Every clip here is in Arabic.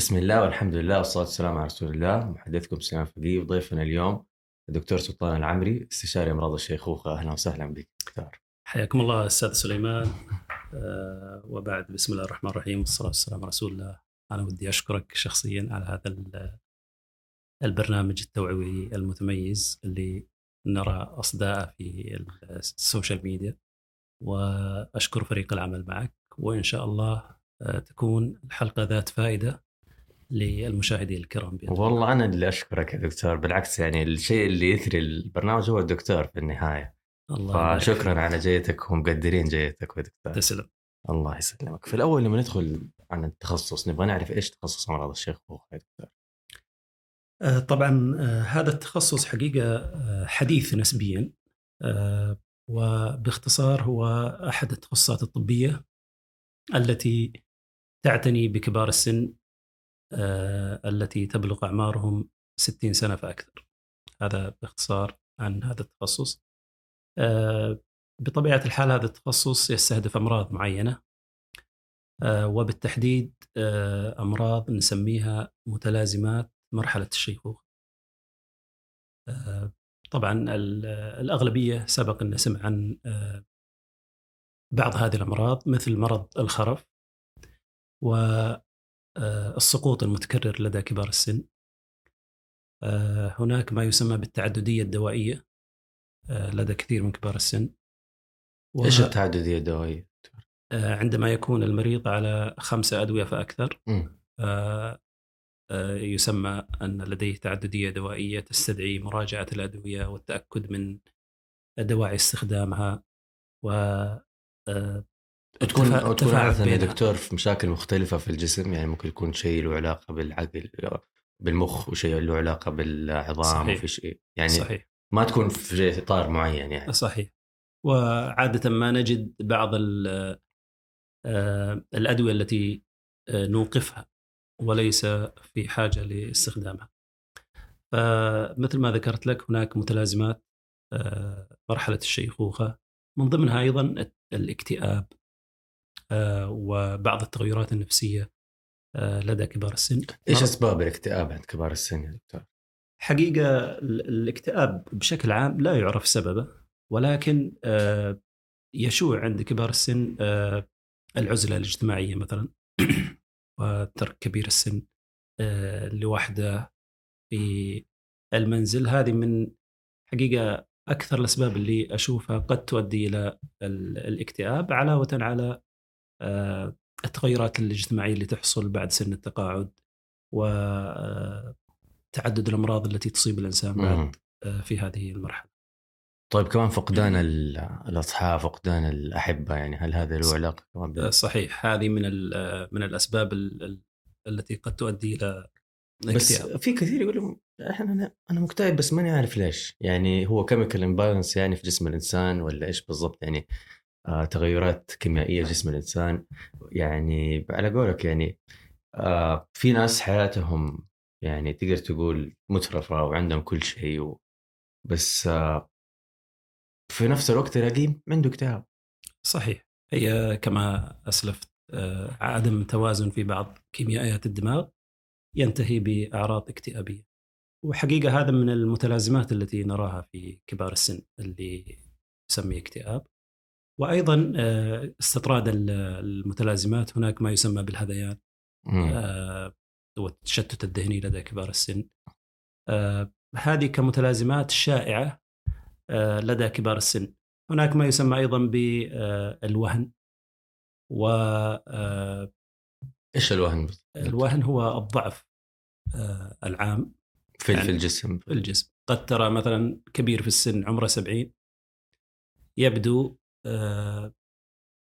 بسم الله والحمد لله والصلاة والسلام على رسول الله. محدثكم سليمان فقيه وضيفنا اليوم الدكتور سلطان العمري استشاري أمراض الشيخوخة أهلا وسهلا بك. دكتور. حياكم الله أستاذ سليمان. أه وبعد بسم الله الرحمن الرحيم. والصلاة والسلام على رسول الله. أنا ودي أشكرك شخصيا على هذا البرنامج التوعوي المتميز اللي نرى أصداءه في السوشيال ميديا. وأشكر فريق العمل معك. وإن شاء الله آه، تكون الحلقة ذات فائدة للمشاهدين الكرام بيدي. والله أنا اللي أشكرك يا دكتور. بالعكس يعني الشيء اللي يثري البرنامج هو الدكتور في النهاية. الله فشكرا على جيتك ومقدرين جيتك يا دكتور. تسلم. الله يسلمك. في الأول لما ندخل عن التخصص نبغى نعرف إيش تخصص أمراض الشيخوخه يا دكتور؟ آه، طبعا آه، هذا التخصص حقيقة آه، حديث نسبيا. وباختصار هو أحد التخصصات الطبية التي تعتني بكبار السن التي تبلغ أعمارهم 60 سنة فأكثر. هذا باختصار عن هذا التخصص. آه، بطبيعة الحال هذا التخصص يستهدف أمراض معينة. آه، وبالتحديد أمراض نسميها متلازمات مرحلة الشيخوخة. طبعا الأغلبية سبق أن سمع عن بعض هذه الأمراض مثل مرض الخرف. والسقوط المتكرر لدى كبار السن. آه، هناك ما يسمى بالتعددية الدوائية آه، لدى كثير من كبار السن. و... إيش التعددية الدوائية؟ آه، عندما يكون المريض على خمسة أدوية فأكثر يسمى أن لديه تعددية دوائية تستدعي مراجعة الأدوية والتأكد من دواعي استخدامها. و تكون تكون يا دكتور في مشاكل مختلفة في الجسم يعني ممكن يكون شيء له علاقة بالعقل بالمخ وشيء له علاقة بالعظام صحيح. وفي شيء. يعني صحيح. ما تكون في اطار معين يعني. صحيح. وعادة ما نجد بعض آه، الأدوية التي آه، نوقفها وليس في حاجة لاستخدامها. فمثل ما ذكرت لك هناك متلازمات آه، مرحلة الشيخوخة من ضمنها أيضا الاكتئاب. وبعض التغيرات النفسية آه، لدى كبار السن. إيش أسباب الاكتئاب عند كبار السن؟ يا دكتور؟ حقيقة الاكتئاب بشكل عام لا يعرف سببه ولكن آه، يشوع عند كبار السن العزلة الاجتماعية مثلا وترك كبير السن لوحده في المنزل. هذه من حقيقة أكثر الأسباب اللي أشوفها قد تؤدي إلى الاكتئاب علاوة على آه، التغيرات الاجتماعية اللي تحصل بعد سن التقاعد وتعدد آه، الأمراض التي تصيب الإنسان بعد آه، في هذه المرحلة. طيب كمان فقدان الأصحاب فقدان الأحبة يعني هل هذا له علاقة كمان صحيح. هذه من من الأسباب التي قد تؤدي إلى بس في كثير يقولوا إحنا أنا مكتئب بس ماني عارف ليش. يعني هو chemical imbalance يعني في جسم الإنسان ولا إيش بالضبط؟ يعني آه، تغيرات كيميائية جسم الإنسان. يعني على قولك يعني آه، في ناس حياتهم يعني تقدر تقول مترفة وعندهم كل شيء و... بس آه، في نفس الوقت تلاقيه عنده اكتئاب صحيح. هي كما أسلفت عدم توازن في بعض كيميائيات الدماغ ينتهي بأعراض اكتئابية. وحقيقة هذا من المتلازمات التي نراها في كبار السن اللي يسمي اكتئاب. وأيضا آه، استطراد المتلازمات هناك ما يسمى بالهذيان آه، والتشتت الذهني لدى كبار السن. آه، هذه كمتلازمات شائعة لدى كبار السن. هناك ما يسمى أيضا بالوهن و إيش الوهن؟ الوهن هو الضعف العام. في يعني الجسم. في الجسم. قد ترى مثلا كبير في السن عمره 70 يبدو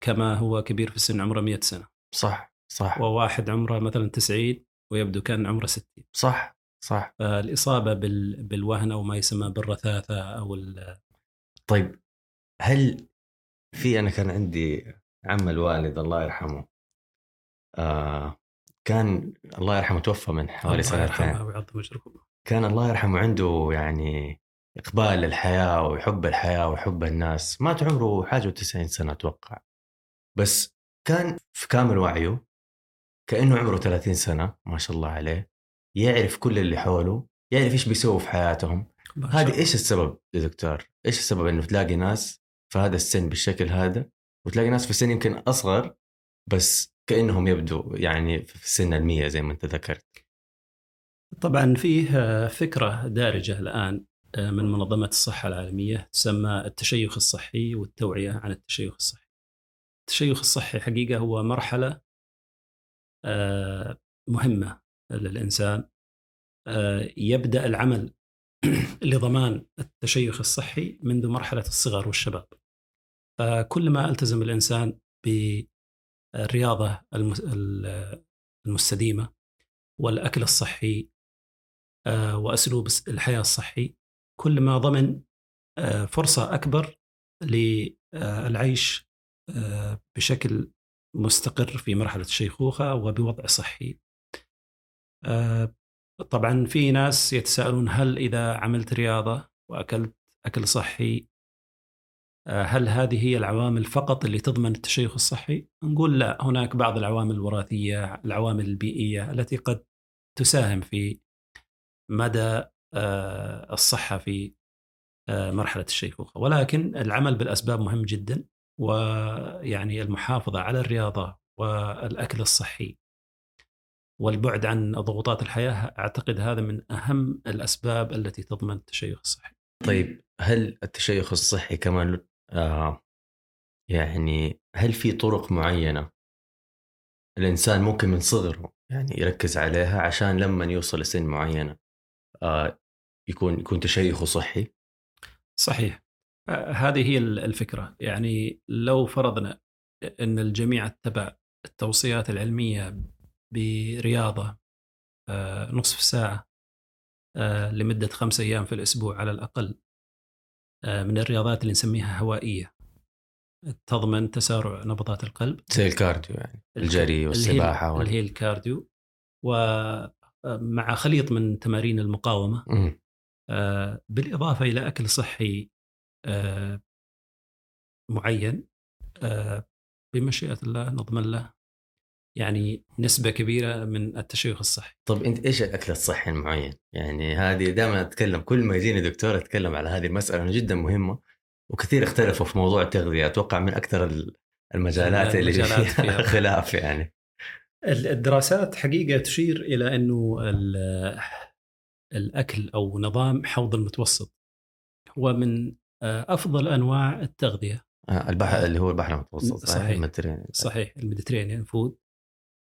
كما هو كبير في السن عمره 100 سنة. صح صح. وواحد عمره مثلا 90 ويبدو كان عمره 60 صح صح. فالإصابة بال... بالوهن أو ما يسمى بالرثاثة أو ال... طيب هل في أنا كان عندي عم الوالد الله يرحمه آه كان الله يرحمه توفى من حوالي سنتين. كان الله يرحمه عنده يعني إقبال للحياة ويحب الحياة ويحب الناس. مات عمره حاجة وتسعين سنة أتوقع. بس كان في كامل وعيه كأنه عمره 30 سنة ما شاء الله عليه يعرف كل اللي حوله يعرف إيش بيسووا في حياتهم. هذه. إيش السبب يا دكتور؟ إيش السبب إنه تلاقي ناس في هذا السن بالشكل هذا؟ وتلاقي ناس في سن يمكن أصغر بس كأنهم يبدو يعني في سن المية زي ما أنت ذكرت. طبعا فيه آه، فكرة دارجة الآن. آه، من منظمة الصحة العالمية تسمى التشيخ الصحي والتوعية عن التشيخ الصحي. التشيخ الصحي حقيقة هو مرحلة آه، مهمة للإنسان آه، يبدأ العمل لضمان التشيخ الصحي منذ مرحلة الصغر والشباب. فكلما ألتزم الإنسان بالرياضة المس- ال- المستديمة والأكل الصحي آه، وأسلوب الحياة الصحي كلما ضمن آه، فرصة أكبر للعيش آه، بشكل مستقر في مرحلة الشيخوخة وبوضع صحي آه، طبعا في ناس يتساءلون هل إذا عملت رياضة وأكلت أكل صحي آه، هل هذه هي العوامل فقط اللي تضمن التشيخ الصحي؟ نقول لا هناك بعض العوامل الوراثية العوامل البيئية التي قد تساهم في مدى آه، الصحة في آه، مرحلة الشيخوخة. ولكن العمل بالأسباب مهم جدا ويعني المحافظة على الرياضة والأكل الصحي والبعد عن ضغوطات الحياة أعتقد هذا من أهم الأسباب التي تضمن التشيخ الصحي. طيب هل التشيخ الصحي كمان آه يعني هل في طرق معينة الإنسان ممكن من صغره يعني يركز عليها عشان لما يوصل لسن معينة؟ آه يكون يكون تشيخه صحي؟ صحيح. آه، هذه هي الفكرة. يعني لو فرضنا أن الجميع اتبع التوصيات العلمية برياضة آه، نصف ساعة آه، لمدة خمسة أيام في الأسبوع على الأقل آه، من الرياضات اللي نسميها هوائية. تضمن تسارع نبضات القلب. زي ال cardio يعني الجري اللي هي- والسباحة وال... اللي هي ال cardio. ومع خليط من تمارين المقاومة مم. آه، بالإضافة إلى أكل صحي آه، معين آه، بمشيئة الله نضمن له يعني نسبة كبيرة من التشيخ الصحي طب أنت إيش الأكل الصحي المعين؟ يعني هذه دائما أتكلم كل ما يجيني دكتور أتكلم على هذه لأنها جدا مهمة وكثير اختلفوا في موضوع التغذية أتوقع من أكثر ال- المجالات اللي المجالات فيها فيها. خلاف يعني الدراسات حقيقة تشير إلى أنه ال- الأكل أو نظام حوض المتوسط هو من آه، أفضل أنواع التغذية آه، البحر اللي هو البحر المتوسط صحيح. ال Mediterranean. صحيح ال Mediterranean food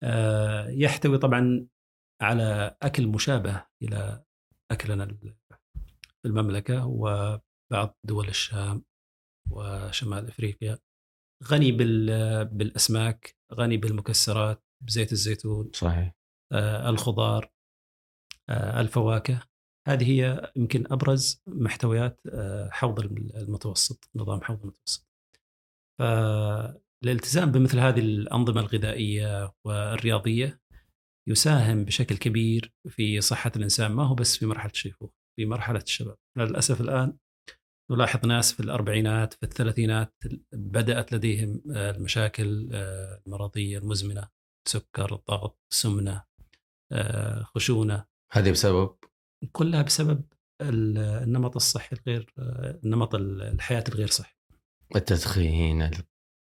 آه، يحتوي طبعا على أكل مشابه إلى أكلنا ال- في المملكة وبعض دول الشام وشمال أفريقيا غني بال- بالأسماك غني بالمكسرات بزيت الزيتون صحيح. آه، الخضار آه، الفواكه. هذه هي يمكن أبرز محتويات آه، حوض المتوسط نظام حوض المتوسط. فالالتزام بمثل هذه الأنظمة الغذائية والرياضية يساهم بشكل كبير في صحة الإنسان ما هو بس في مرحلة الشيخوخه في مرحلة الشباب. للأسف الآن نلاحظ ناس في الأربعينات في الثلاثينات بدأت لديهم آه، المشاكل آه، المرضية المزمنة. سكر ضغط سمنة آه، خشونة. هذه بسبب؟ كلها بسبب ال- النمط الصحي الغير ال- الحياة الغير صحي. التدخين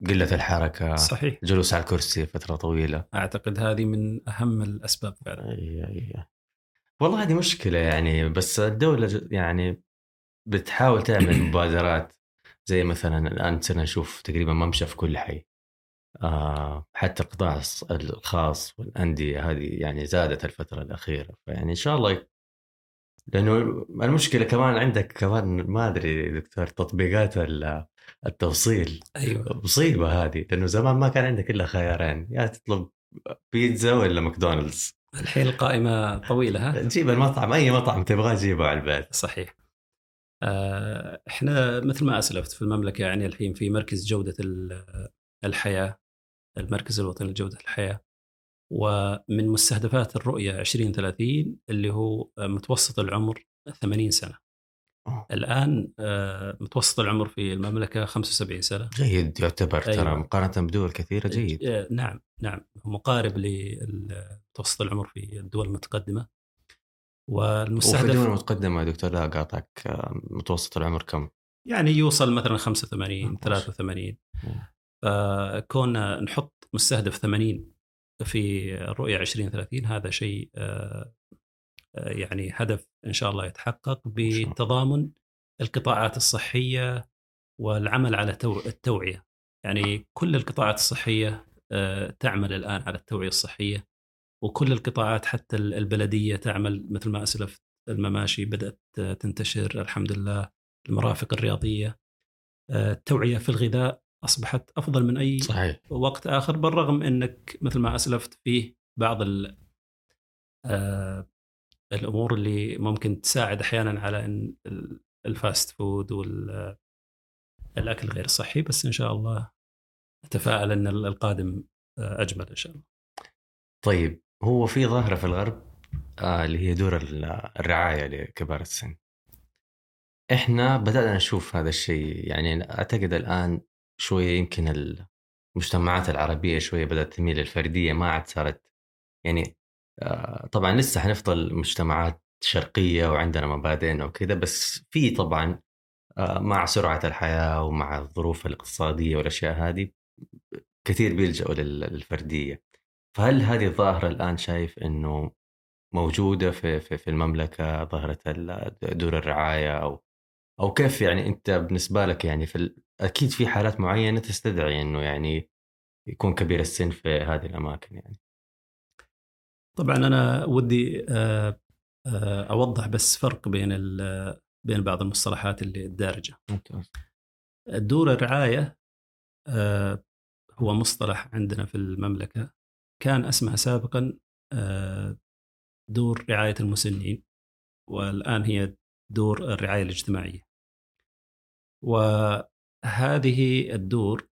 قلة الحركة صحيح. جلوس على الكرسي فترة طويلة. أعتقد هذه من أهم الأسباب فعلا. أي أي. والله هذه مشكلة يعني بس الدولة ج- يعني بتحاول تعمل مبادرات. زي مثلا الآن صرنا نشوف تقريبا ممشى في كل حي. حتى القطاع الخاص والأندية هذه يعني زادت الفترة الأخيرة. فيعني إن شاء الله لأنه المشكلة كمان عندك كمان ما أدري دكتور تطبيقات ال- التوصيل. أيوه. مصيبة هذه لأنه زمان ما كان عندك إلا خيارين يا تطلب بيتزا ولا ماكدونالدز. الحين القائمة طويلة ها؟ جيب المطعم أي مطعم تبغاه جيبه على البيت. صحيح. آه، إحنا مثل ما أسلفت في المملكة يعني الحين في مركز جودة ال- الحياة المركز الوطني لجودة الحياة ومن مستهدفات الرؤية 2030 اللي هو متوسط العمر 80 سنة أوه. الآن آه، متوسط العمر في المملكة 75 سنة جيد يعتبر ترى أيوة. مقارنة بدول كثيرة جيد آه، نعم نعم مقارب لمتوسط العمر في الدول المتقدمة وفي الدول والمستهدف يا دكتور لا قاطعك آه، متوسط العمر كم؟ يعني يوصل مثلا 85 ماشي. 83 مم. فكون نحط مستهدف 80 في الرؤية 2030 هذا شيء آه، آه، يعني هدف إن شاء الله يتحقق. بتضامن القطاعات الصحية والعمل على تو- التوعية يعني كل القطاعات الصحية آه، تعمل الآن على التوعية الصحية وكل القطاعات حتى ال- البلدية تعمل مثل ما أسلفت المماشي بدأت آه، تنتشر الحمد لله المرافق الرياضية آه، التوعية في الغذاء أصبحت أفضل من أي صحيح وقت آخر بالرغم إنك مثل ما أسلفت فيه بعض ال آه الأمور اللي ممكن تساعد أحيانا على إن ال- ال fast food والاكل غير صحي بس إن شاء الله أتفائل إن ال- القادم آه، أجمل إن شاء الله. طيب هو في ظاهرة في الغرب آه اللي هي دور ال- الرعاية لكبار السن إحنا بدأنا نشوف هذا الشيء يعني أعتقد الآن شوية يمكن المجتمعات العربية شوية بدأت تميل للفردية ما عاد صارت يعني آه طبعا لسه حنفضل مجتمعات شرقية وعندنا مبادئنا وكذا بس في طبعا آه مع سرعة الحياة ومع الظروف الاقتصادية والأشياء هذه كثير بيلجأوا لل- للفردية فهل هذه الظاهرة الآن شايف إنه موجودة في في في المملكة ظاهرة دور الرعاية أو أو كيف يعني أنت بالنسبة لك يعني في. أكيد في حالات معينة تستدعي إنه يعني يكون كبير السن في هذه الأماكن يعني طبعا أنا ودي آه، آه، أوضح بس فرق بين بين بعض المصطلحات اللي الدارجة. ممتاز دور الرعاية آه، هو مصطلح عندنا في المملكة كان اسمها سابقا دور رعاية المسنين والآن هي دور الرعاية الاجتماعية. وهذه الدور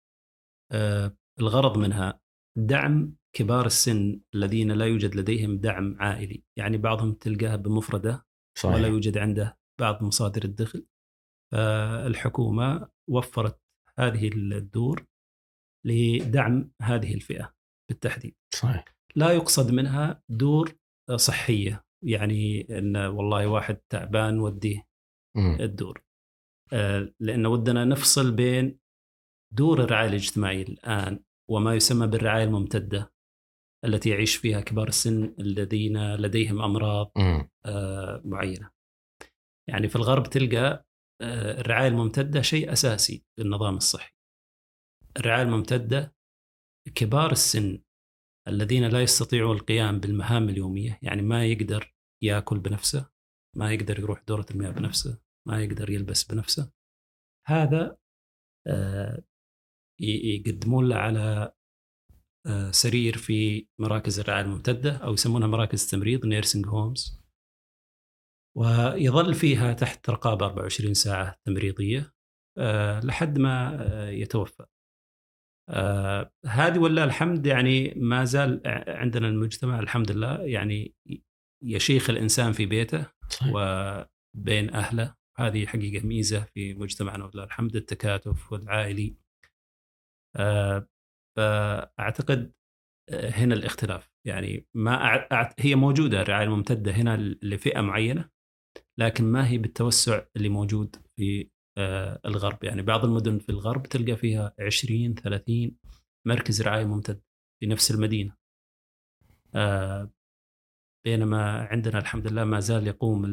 آه، الغرض منها دعم كبار السن الذين لا يوجد لديهم دعم عائلي، يعني بعضهم تلقاه بمفرده صحيح. ولا يوجد عنده بعض مصادر الدخل. فالحكومة وفرت هذه الدور لدعم هذه الفئة بالتحديد. صحيح. لا يقصد منها دور صحية يعني أن والله واحد تعبان وديه. الدور. آه، لأن ودنا نفصل بين دور الرعاية الاجتماعية الآن وما يسمى بالرعاية الممتدة التي يعيش فيها كبار السن الذين لديهم أمراض. آه، معينة. يعني في الغرب تلقى آه، الرعاية الممتدة شيء أساسي في النظام الصحي. الرعاية الممتدة كبار السن الذين لا يستطيعون القيام بالمهام اليومية، يعني ما يقدر يأكل بنفسه، ما يقدر يروح دورة المياه بنفسه، ما يقدر يلبس بنفسه. هذا آه، يقدمون له على آه، سرير في مراكز الرعاية الممتدة أو يسمونها مراكز تمريض nursing homes ويظل فيها تحت رقابه 24 ساعة تمريضية آه، لحد ما يتوفى. هذه ولله الحمد يعني ما زال عندنا المجتمع الحمد لله يعني يشيخ الإنسان في بيته صحيح وبين أهله هذه حقيقة ميزة في مجتمعنا ولله الحمد التكاتف والعائلي. آه، فأعتقد آه، هنا الاختلاف. يعني ما هي موجودة الرعاية الممتدة هنا لفئة معينة لكن ما هي بالتوسع اللي موجود في آه، الغرب. يعني بعض المدن في الغرب تلقى فيها 20 30 مركز رعاية ممتد في نفس المدينة. آه، بينما عندنا الحمد لله ما زال يقوم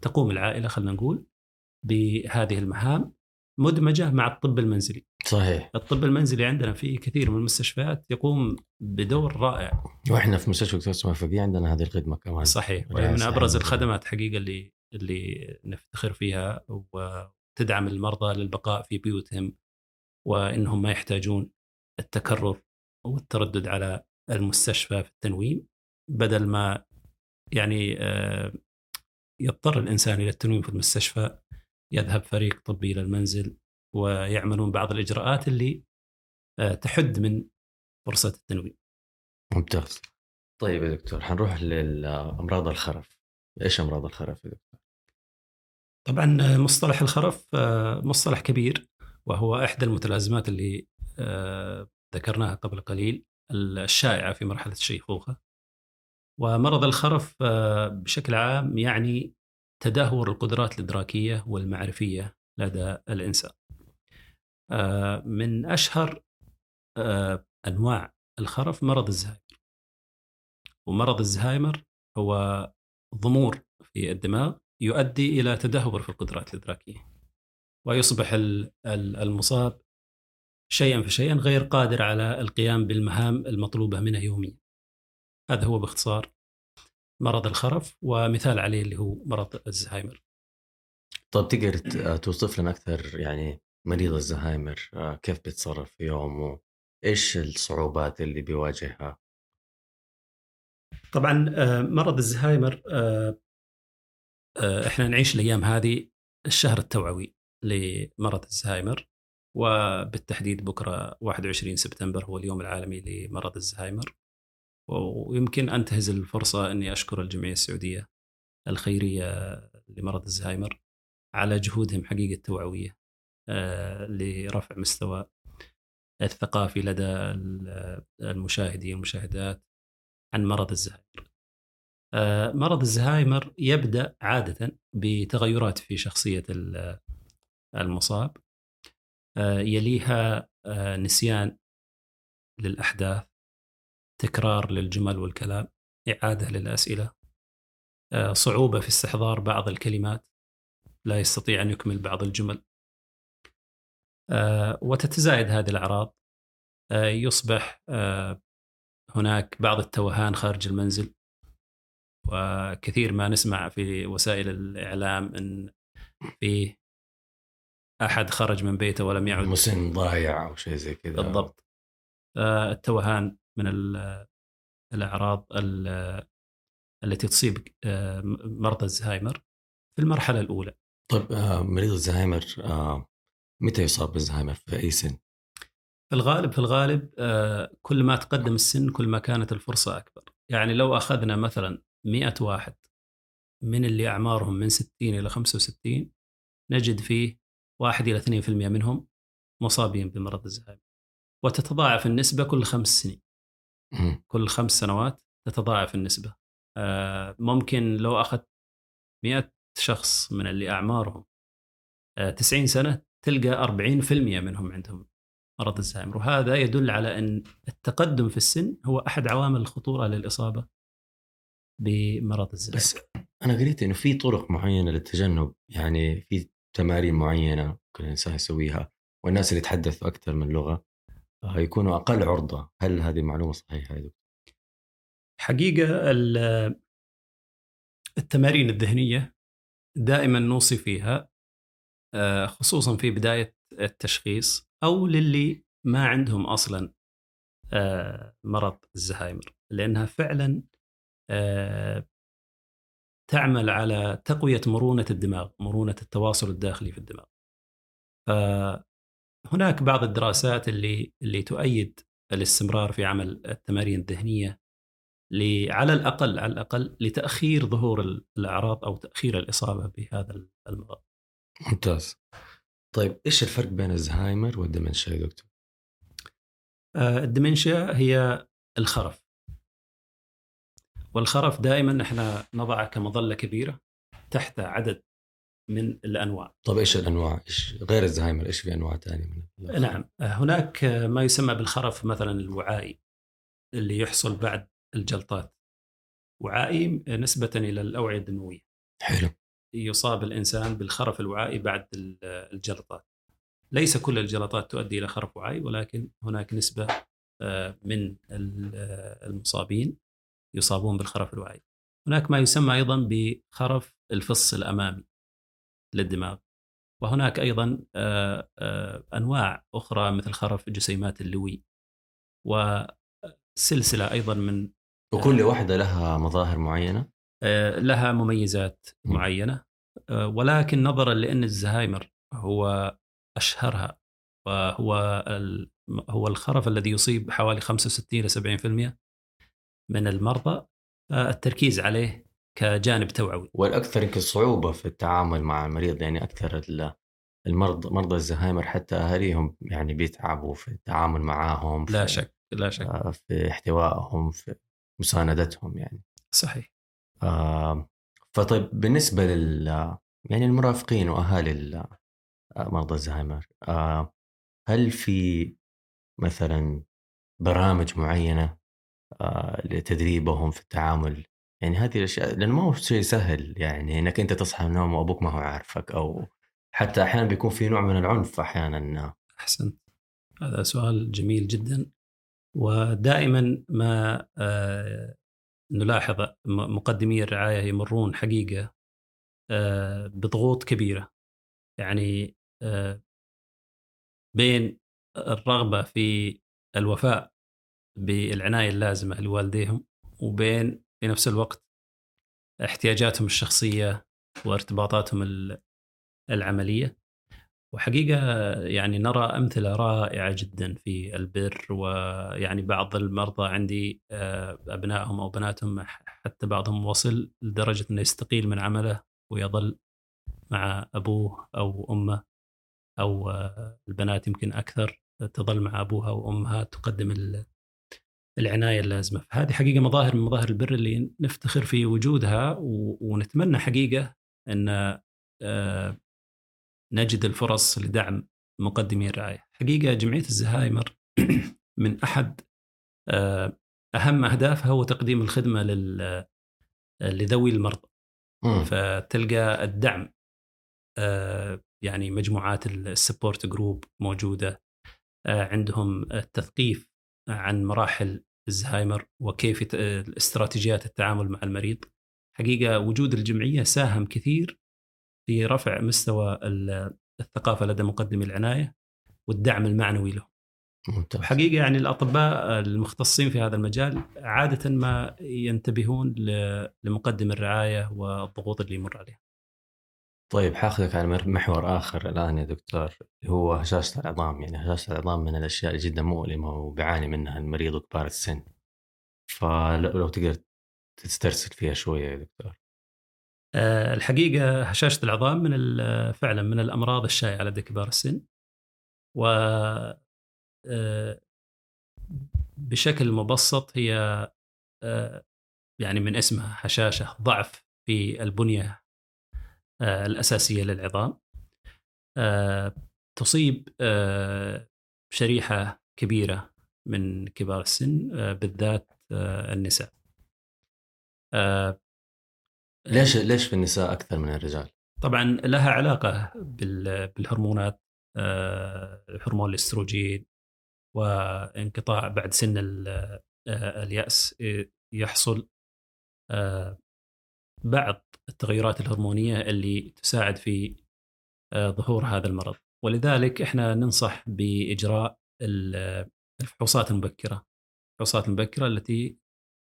تقوم العائلة خلينا نقول بهذه المهام مدمجة مع الطب المنزلي. صحيح. الطب المنزلي عندنا في كثير من المستشفيات يقوم بدور رائع. وإحنا في مستشفى دكتور اسماعيل عندنا هذه الخدمة كمان. صحيح. من أبرز. الخدمات حقيقة اللي اللي نفتخر فيها وتدعم المرضى للبقاء في بيوتهم وإنهم ما يحتاجون التكرر والتردد على المستشفى في التنويم. بدل ما يعني آه، يضطر الإنسان إلى التنويم في المستشفى يذهب فريق طبي إلى المنزل ويعملون بعض الإجراءات اللي آه، تحد من فرصة التنويم. ممتاز طيب يا دكتور حنروح للأمراض الخرف إيش أمراض الخرف يا دكتور؟ طبعا مصطلح الخرف آه، مصطلح كبير وهو إحدى المتلازمات اللي آه، ذكرناها قبل قليل الشائعة في مرحلة الشيخوخة ومرض الخرف آه، بشكل عام يعني تدهور القدرات الإدراكية والمعرفية لدى الإنسان. من أشهر أنواع الخرف مرض الزهايمر. ومرض الزهايمر هو ضمور في الدماغ يؤدي إلى تدهور في القدرات الإدراكية. ويصبح المصاب شيئا فشيئا غير قادر على القيام بالمهام المطلوبة منه يوميا. هذا هو باختصار مرض الخرف ومثال عليه اللي هو مرض الزهايمر. طيب تقدر توصف لنا أكثر يعني مريض الزهايمر آه، كيف بيتصرف في يومه؟ إيش الصعوبات اللي بيواجهها؟ طبعا آه، مرض الزهايمر آه، إحنا نعيش الأيام هذه الشهر التوعوي لمرض الزهايمر وبالتحديد بكرة 21 سبتمبر هو اليوم العالمي لمرض الزهايمر ويمكن انتهز الفرصة أني أشكر الجمعية السعودية الخيرية لمرض الزهايمر على جهودهم حقيقة التوعويه آه، لرفع مستوى الثقافي لدى المشاهدين والمشاهدات عن مرض الزهايمر. آه، مرض الزهايمر يبدأ عادة بتغيرات في شخصية المصاب آه، يليها نسيان للأحداث تكرار للجمل والكلام إعادة للأسئلة آه، صعوبة في استحضار بعض الكلمات لا يستطيع أن يكمل بعض الجمل. آه، وتتزايد هذه الأعراض. آه، يصبح هناك بعض التوهان خارج المنزل. وكثير ما نسمع في وسائل الإعلام أن في أحد خرج من بيته ولم يعد مسن ضايع أو شيء زي كذا. بالضبط. التوهان من الأعراض التي تصيب آه، مرضى الزهايمر في المرحلة الأولى. طيب آه، مريض الزهايمر آه، متى يصاب بالزهايمر في أي سن؟ في الغالب في الغالب كل ما تقدم السن كل ما كانت الفرصة أكبر، يعني لو أخذنا مثلا 100 واحد من اللي أعمارهم من 60 إلى 65 نجد فيه 1 إلى 2% منهم مصابين بمرض الزهايمر. وتتضاعف النسبة كل خمس سنين. كل خمس سنوات تتضاعف النسبة. آه، ممكن لو أخذت 100 شخص من اللي أعمارهم 90 آه، سنة تلقى 40% منهم عندهم مرض الزهايمر. وهذا يدل على أن التقدم في السن هو أحد عوامل الخطورة للإصابة بمرض الزهايمر. بس أنا قريت أنه في طرق معينة للتجنب يعني في تمارين معينة كل إنسان يسويها والناس اللي يتحدثوا أكثر من لغة. يكونوا أقل عرضة، هل هذه معلومة صحيحة يا دكتور؟ حقيقه التمارين الذهنية دائما نوصي فيها آه، خصوصا في بداية التشخيص أو للي ما عندهم أصلا آه، مرض الزهايمر لأنها فعلا آه، تعمل على تقوية مرونة الدماغ، مرونة التواصل الداخلي في الدماغ. هناك بعض الدراسات اللي اللي تؤيد الاستمرار في عمل التمارين الذهنية على الأقل على الأقل لتأخير ظهور الأعراض أو تأخير الإصابة بهذا المرض. ممتاز. طيب إيش الفرق بين الزهايمر والدمنشيا يا دكتور؟ آه الدمنشيا هي الخرف. والخرف دائما إحنا نضعه كمظلة كبيرة تحت عدد من الأنواع. طيب إيش الأنواع؟ إيش غير الزهايمر إيش في أنواع ثانية نعم هناك ما يسمى بالخرف مثلا الوعائي اللي يحصل بعد الجلطات. وعائي نسبة إلى الأوعية الدموية. حلو. يصاب الإنسان بالخرف الوعائي بعد الجلطات. ليس كل الجلطات تؤدي إلى خرف وعائي ولكن هناك نسبة آه، من المصابين يصابون بالخرف الوعائي. هناك ما يسمى أيضا بخرف الفص الأمامي للدماغ. وهناك أيضا آه، آه، أنواع أخرى مثل خرف جسيمات اللوي. وسلسلة أيضا من وكل واحدة لها مظاهر معينة؟ آه، لها مميزات معينة. ولكن نظرا لأن الزهايمر هو أشهرها. وهو هو الخرف الذي يصيب حوالي 65 إلى 70% من المرضى. التركيز عليه كجانب توعوي. والأكثر يمكن صعوبة في التعامل مع المريض يعني أكثر ال- المرضى مرضى الزهايمر حتى أهاليهم يعني بيتعبوا في التعامل معاهم لا شك لا شك. آه، في احتوائهم في مساندتهم يعني. صحيح. آه، فطيب بالنسبة لل يعني المرافقين وأهالي ال- مرضى الزهايمر آه، هل في مثلا برامج معينة آه، لتدريبهم في التعامل يعني هذه الأشياء لأنه ما هو شيء سهل يعني إنك أنت تصحى من النوم وأبوك ما هو عارفك أو حتى أحيانا بيكون في نوع من العنف أحيانا. أحسنت. هذا سؤال جميل جدا. ودائما ما آه، نلاحظ مقدمي الرعاية يمرون حقيقة آه، بضغوط كبيرة. يعني آه، بين الرغبة في الوفاء بالعناية اللازمة لوالديهم وبين في نفس الوقت احتياجاتهم الشخصية وارتباطاتهم ال- العملية. وحقيقة يعني نرى أمثلة رائعة جدا في البر ويعني بعض المرضى عندي آه، أبنائهم أو بناتهم حتى بعضهم وصل لدرجة إنه يستقيل من عمله ويظل مع أبوه أو أمه أو آه، البنات يمكن أكثر تظل مع أبوها وأمها تقدم العناية اللازمة، فهذه حقيقة مظاهر من مظاهر البر اللي نفتخر في وجودها ونتمنى حقيقة أن آه، نجد الفرص لدعم مقدمي الرعايه. حقيقة جمعية الزهايمر من أحد آه، أهم أهدافها هو تقديم الخدمة لل لذوي المرضى. فتلقى الدعم آه، يعني مجموعات ال support group موجودة عندهم التثقيف عن مراحل الزهايمر وكيف استراتيجيات التعامل مع المريض. حقيقة وجود الجمعية ساهم كثير في رفع مستوى ال- الثقافة لدى مقدمي العناية والدعم المعنوي له. ممتاز. وحقيقة يعني الأطباء المختصين في هذا المجال عادة ما ينتبهون لمقدم الرعاية والضغوط اللي يمر عليها. طيب حاخذك على محور آخر الآن يا دكتور هو هشاشة العظام يعني هشاشة العظام من الأشياء اللي جدا مؤلمة وبيعاني منها المريض وكبار السن. فلو لو تقدر تسترسل فيها شوية يا دكتور. آه، الحقيقة هشاشة العظام من فعلا من الأمراض الشائعة لدى كبار السن. و آه، بشكل مبسط هي آه، يعني من اسمها هشاشة ضعف في البنية الأساسية للعظام آه، تصيب آه، شريحة كبيرة من كبار السن آه، بالذات آه، النساء آه، ليش ليش في النساء أكثر من الرجال؟ طبعا لها علاقة بال- بالهرمونات آه، هرمون الاستروجين وانقطاع بعد سن ال- آه، اليأس آه، يحصل آه، بعض التغيرات الهرمونية اللي تساعد في آه، ظهور هذا المرض. ولذلك إحنا ننصح بإجراء ال- الفحوصات المبكرة. الفحوصات المبكرة التي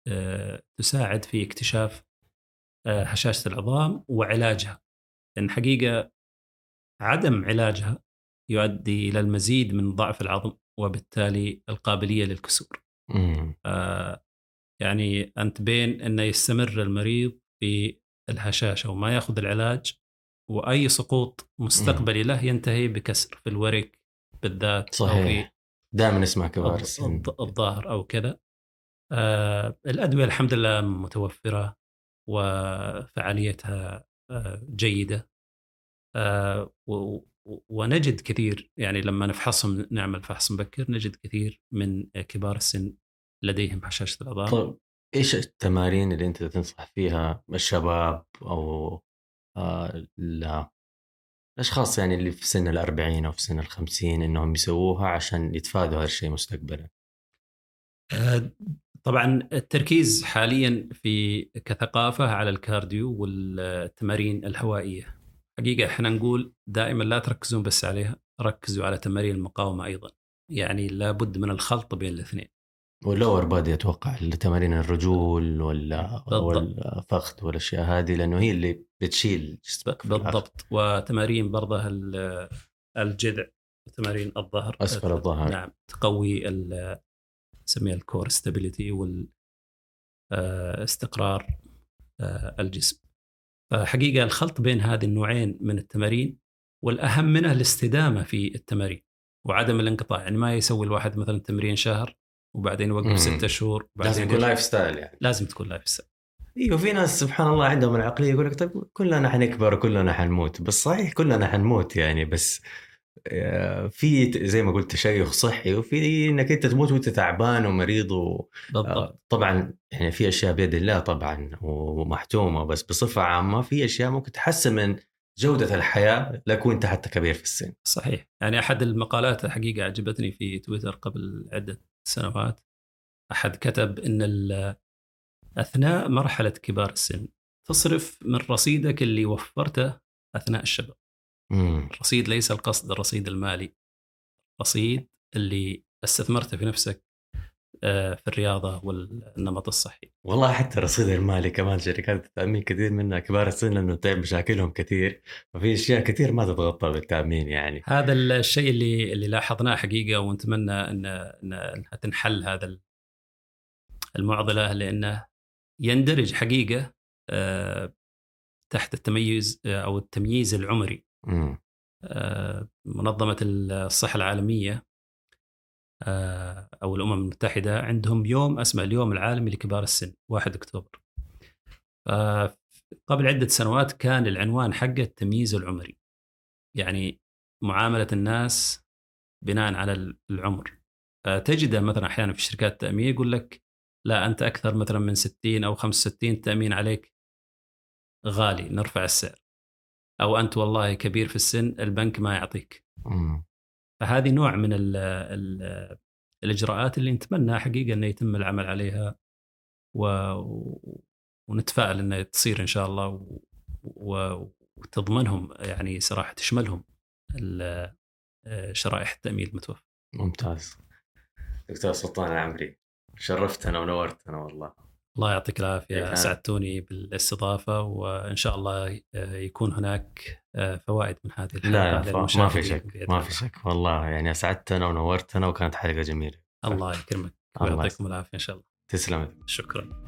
آه، تساعد في اكتشاف آه، هشاشة العظام وعلاجها. لأن حقيقة عدم علاجها يؤدي إلى المزيد من ضعف العظم وبالتالي القابلية للكسور. آه، يعني أنت بين إنه يستمر المريض في الهشاشه وما يأخذ العلاج وأي سقوط مستقبلي له ينتهي بكسر في الورك بالذات صحيح. دائما نسمع السن الظهر أو كذا. آه، الأدوية الحمد لله متوفرة وفعاليتها آه، جيدة. آه، ونجد كثير يعني لما نفحصهم نعمل فحص مبكر نجد كثير من كبار السن لديهم هشاشة العظام طيب. إيش التمارين اللي أنت تنصح فيها الشباب أو آه لا الأشخاص يعني اللي في سن الأربعين أو في سن الخمسين إنهم يسووها عشان يتفادوا هذا الشيء مستقبلا؟ آه، طبعا التركيز حاليا في كثقافة على ال cardio والتمارين الهوائية. حقيقة إحنا نقول دائما لا تركزون بس عليها ركزوا على تمارين المقاومة أيضا. يعني لابد من الخلط بين الاثنين. وال lower body أتوقع تمارين الرجول ولا. والفخذ والأشياء هذه لأنه هي اللي بتشيل جسمك. بالضبط وتمارين برضه ال- الجذع وتمارين الظهر أسفل الظهر. نعم تقوي نسميها ال core stability وال آه، استقرار آه، الجسم فحقيقة الخلط بين هذه النوعين من التمارين والأهم منها الاستدامة في التمارين وعدم الانقطاع يعني ما يسوي الواحد مثلا تمرين شهر وبعدين مم. يوقف ستة شهور لازم يكون. lifestyle يعني لازم تكون lifestyle إيوه في ناس سبحان الله عندهم العقلية يقول لك طيب كلنا حنكبر وكلنا حنموت بس صحيح كلنا حنموت يعني بس آه، في زي ما قلت تشيخ صحي وفي إنك أنت تموت وأنت تعبان ومريض و... بالضبط آه، طبعا يعني في أشياء بيد الله طبعا ومحتومة بس بصفة عامة في أشياء ممكن تحسن من جودة الحياة لك وأنت حتى كبير في السن. صحيح يعني أحد المقالات حقيقه عجبتني في تويتر قبل عدة سنوات. أحد كتب إن ال- أثناء مرحلة كبار السن تصرف من رصيدك اللي وفرته أثناء الشباب. الرصيد ليس القصد الرصيد المالي. رصيد اللي استثمرته في نفسك في الرياضة والنمط الصحي. والله حتى الرصيد المالي كمان شركات التأمين كثير منها كبار السن لأنه تعب مشاكلهم كثير ففي أشياء كثير ما تتغطى بالتأمين يعني. هذا الشيء اللي اللي لاحظناه حقيقة ونتمنى إن إن إنها تنحل هذا ال- المعضلة لأنه يندرج حقيقة آه، تحت التميز آه، أو التمييز العمري. آه، منظمة الصحة العالمية آه، أو الأمم المتحدة عندهم يوم اسمه اليوم العالمي لكبار السن 1 أكتوبر. آه، قبل عدة سنوات كان العنوان حقه التمييز العمري. يعني معاملة الناس بناء على العمر. فتجده مثلا أحيانا في شركات التامين يقول لك لا أنت أكثر مثلا من 60 أو 65 التامين عليك غالي نرفع السعر. أو أنت والله كبير في السن البنك ما يعطيك. فهذه نوع من ال ال الإجراءات اللي نتمنى حقيقة إنه يتم العمل عليها و ونتفائل إنها تصير إن شاء الله و... و... وتضمنهم يعني صراحة تشملهم شرائح التأمين المتوفر. ممتاز. دكتور سلطان العمري شرفتنا ونورتنا والله. الله يعطيك العافية. اسعدتوني بالإستضافة وإن شاء الله يكون هناك فوائد من هذه لا ما في شك ما. في شك والله. يعني اسعدتنا ونورتنا وكانت حلقة جميلة. الله يكرمك. ويعطيكم العافية إن شاء الله. تسلم. شكرا.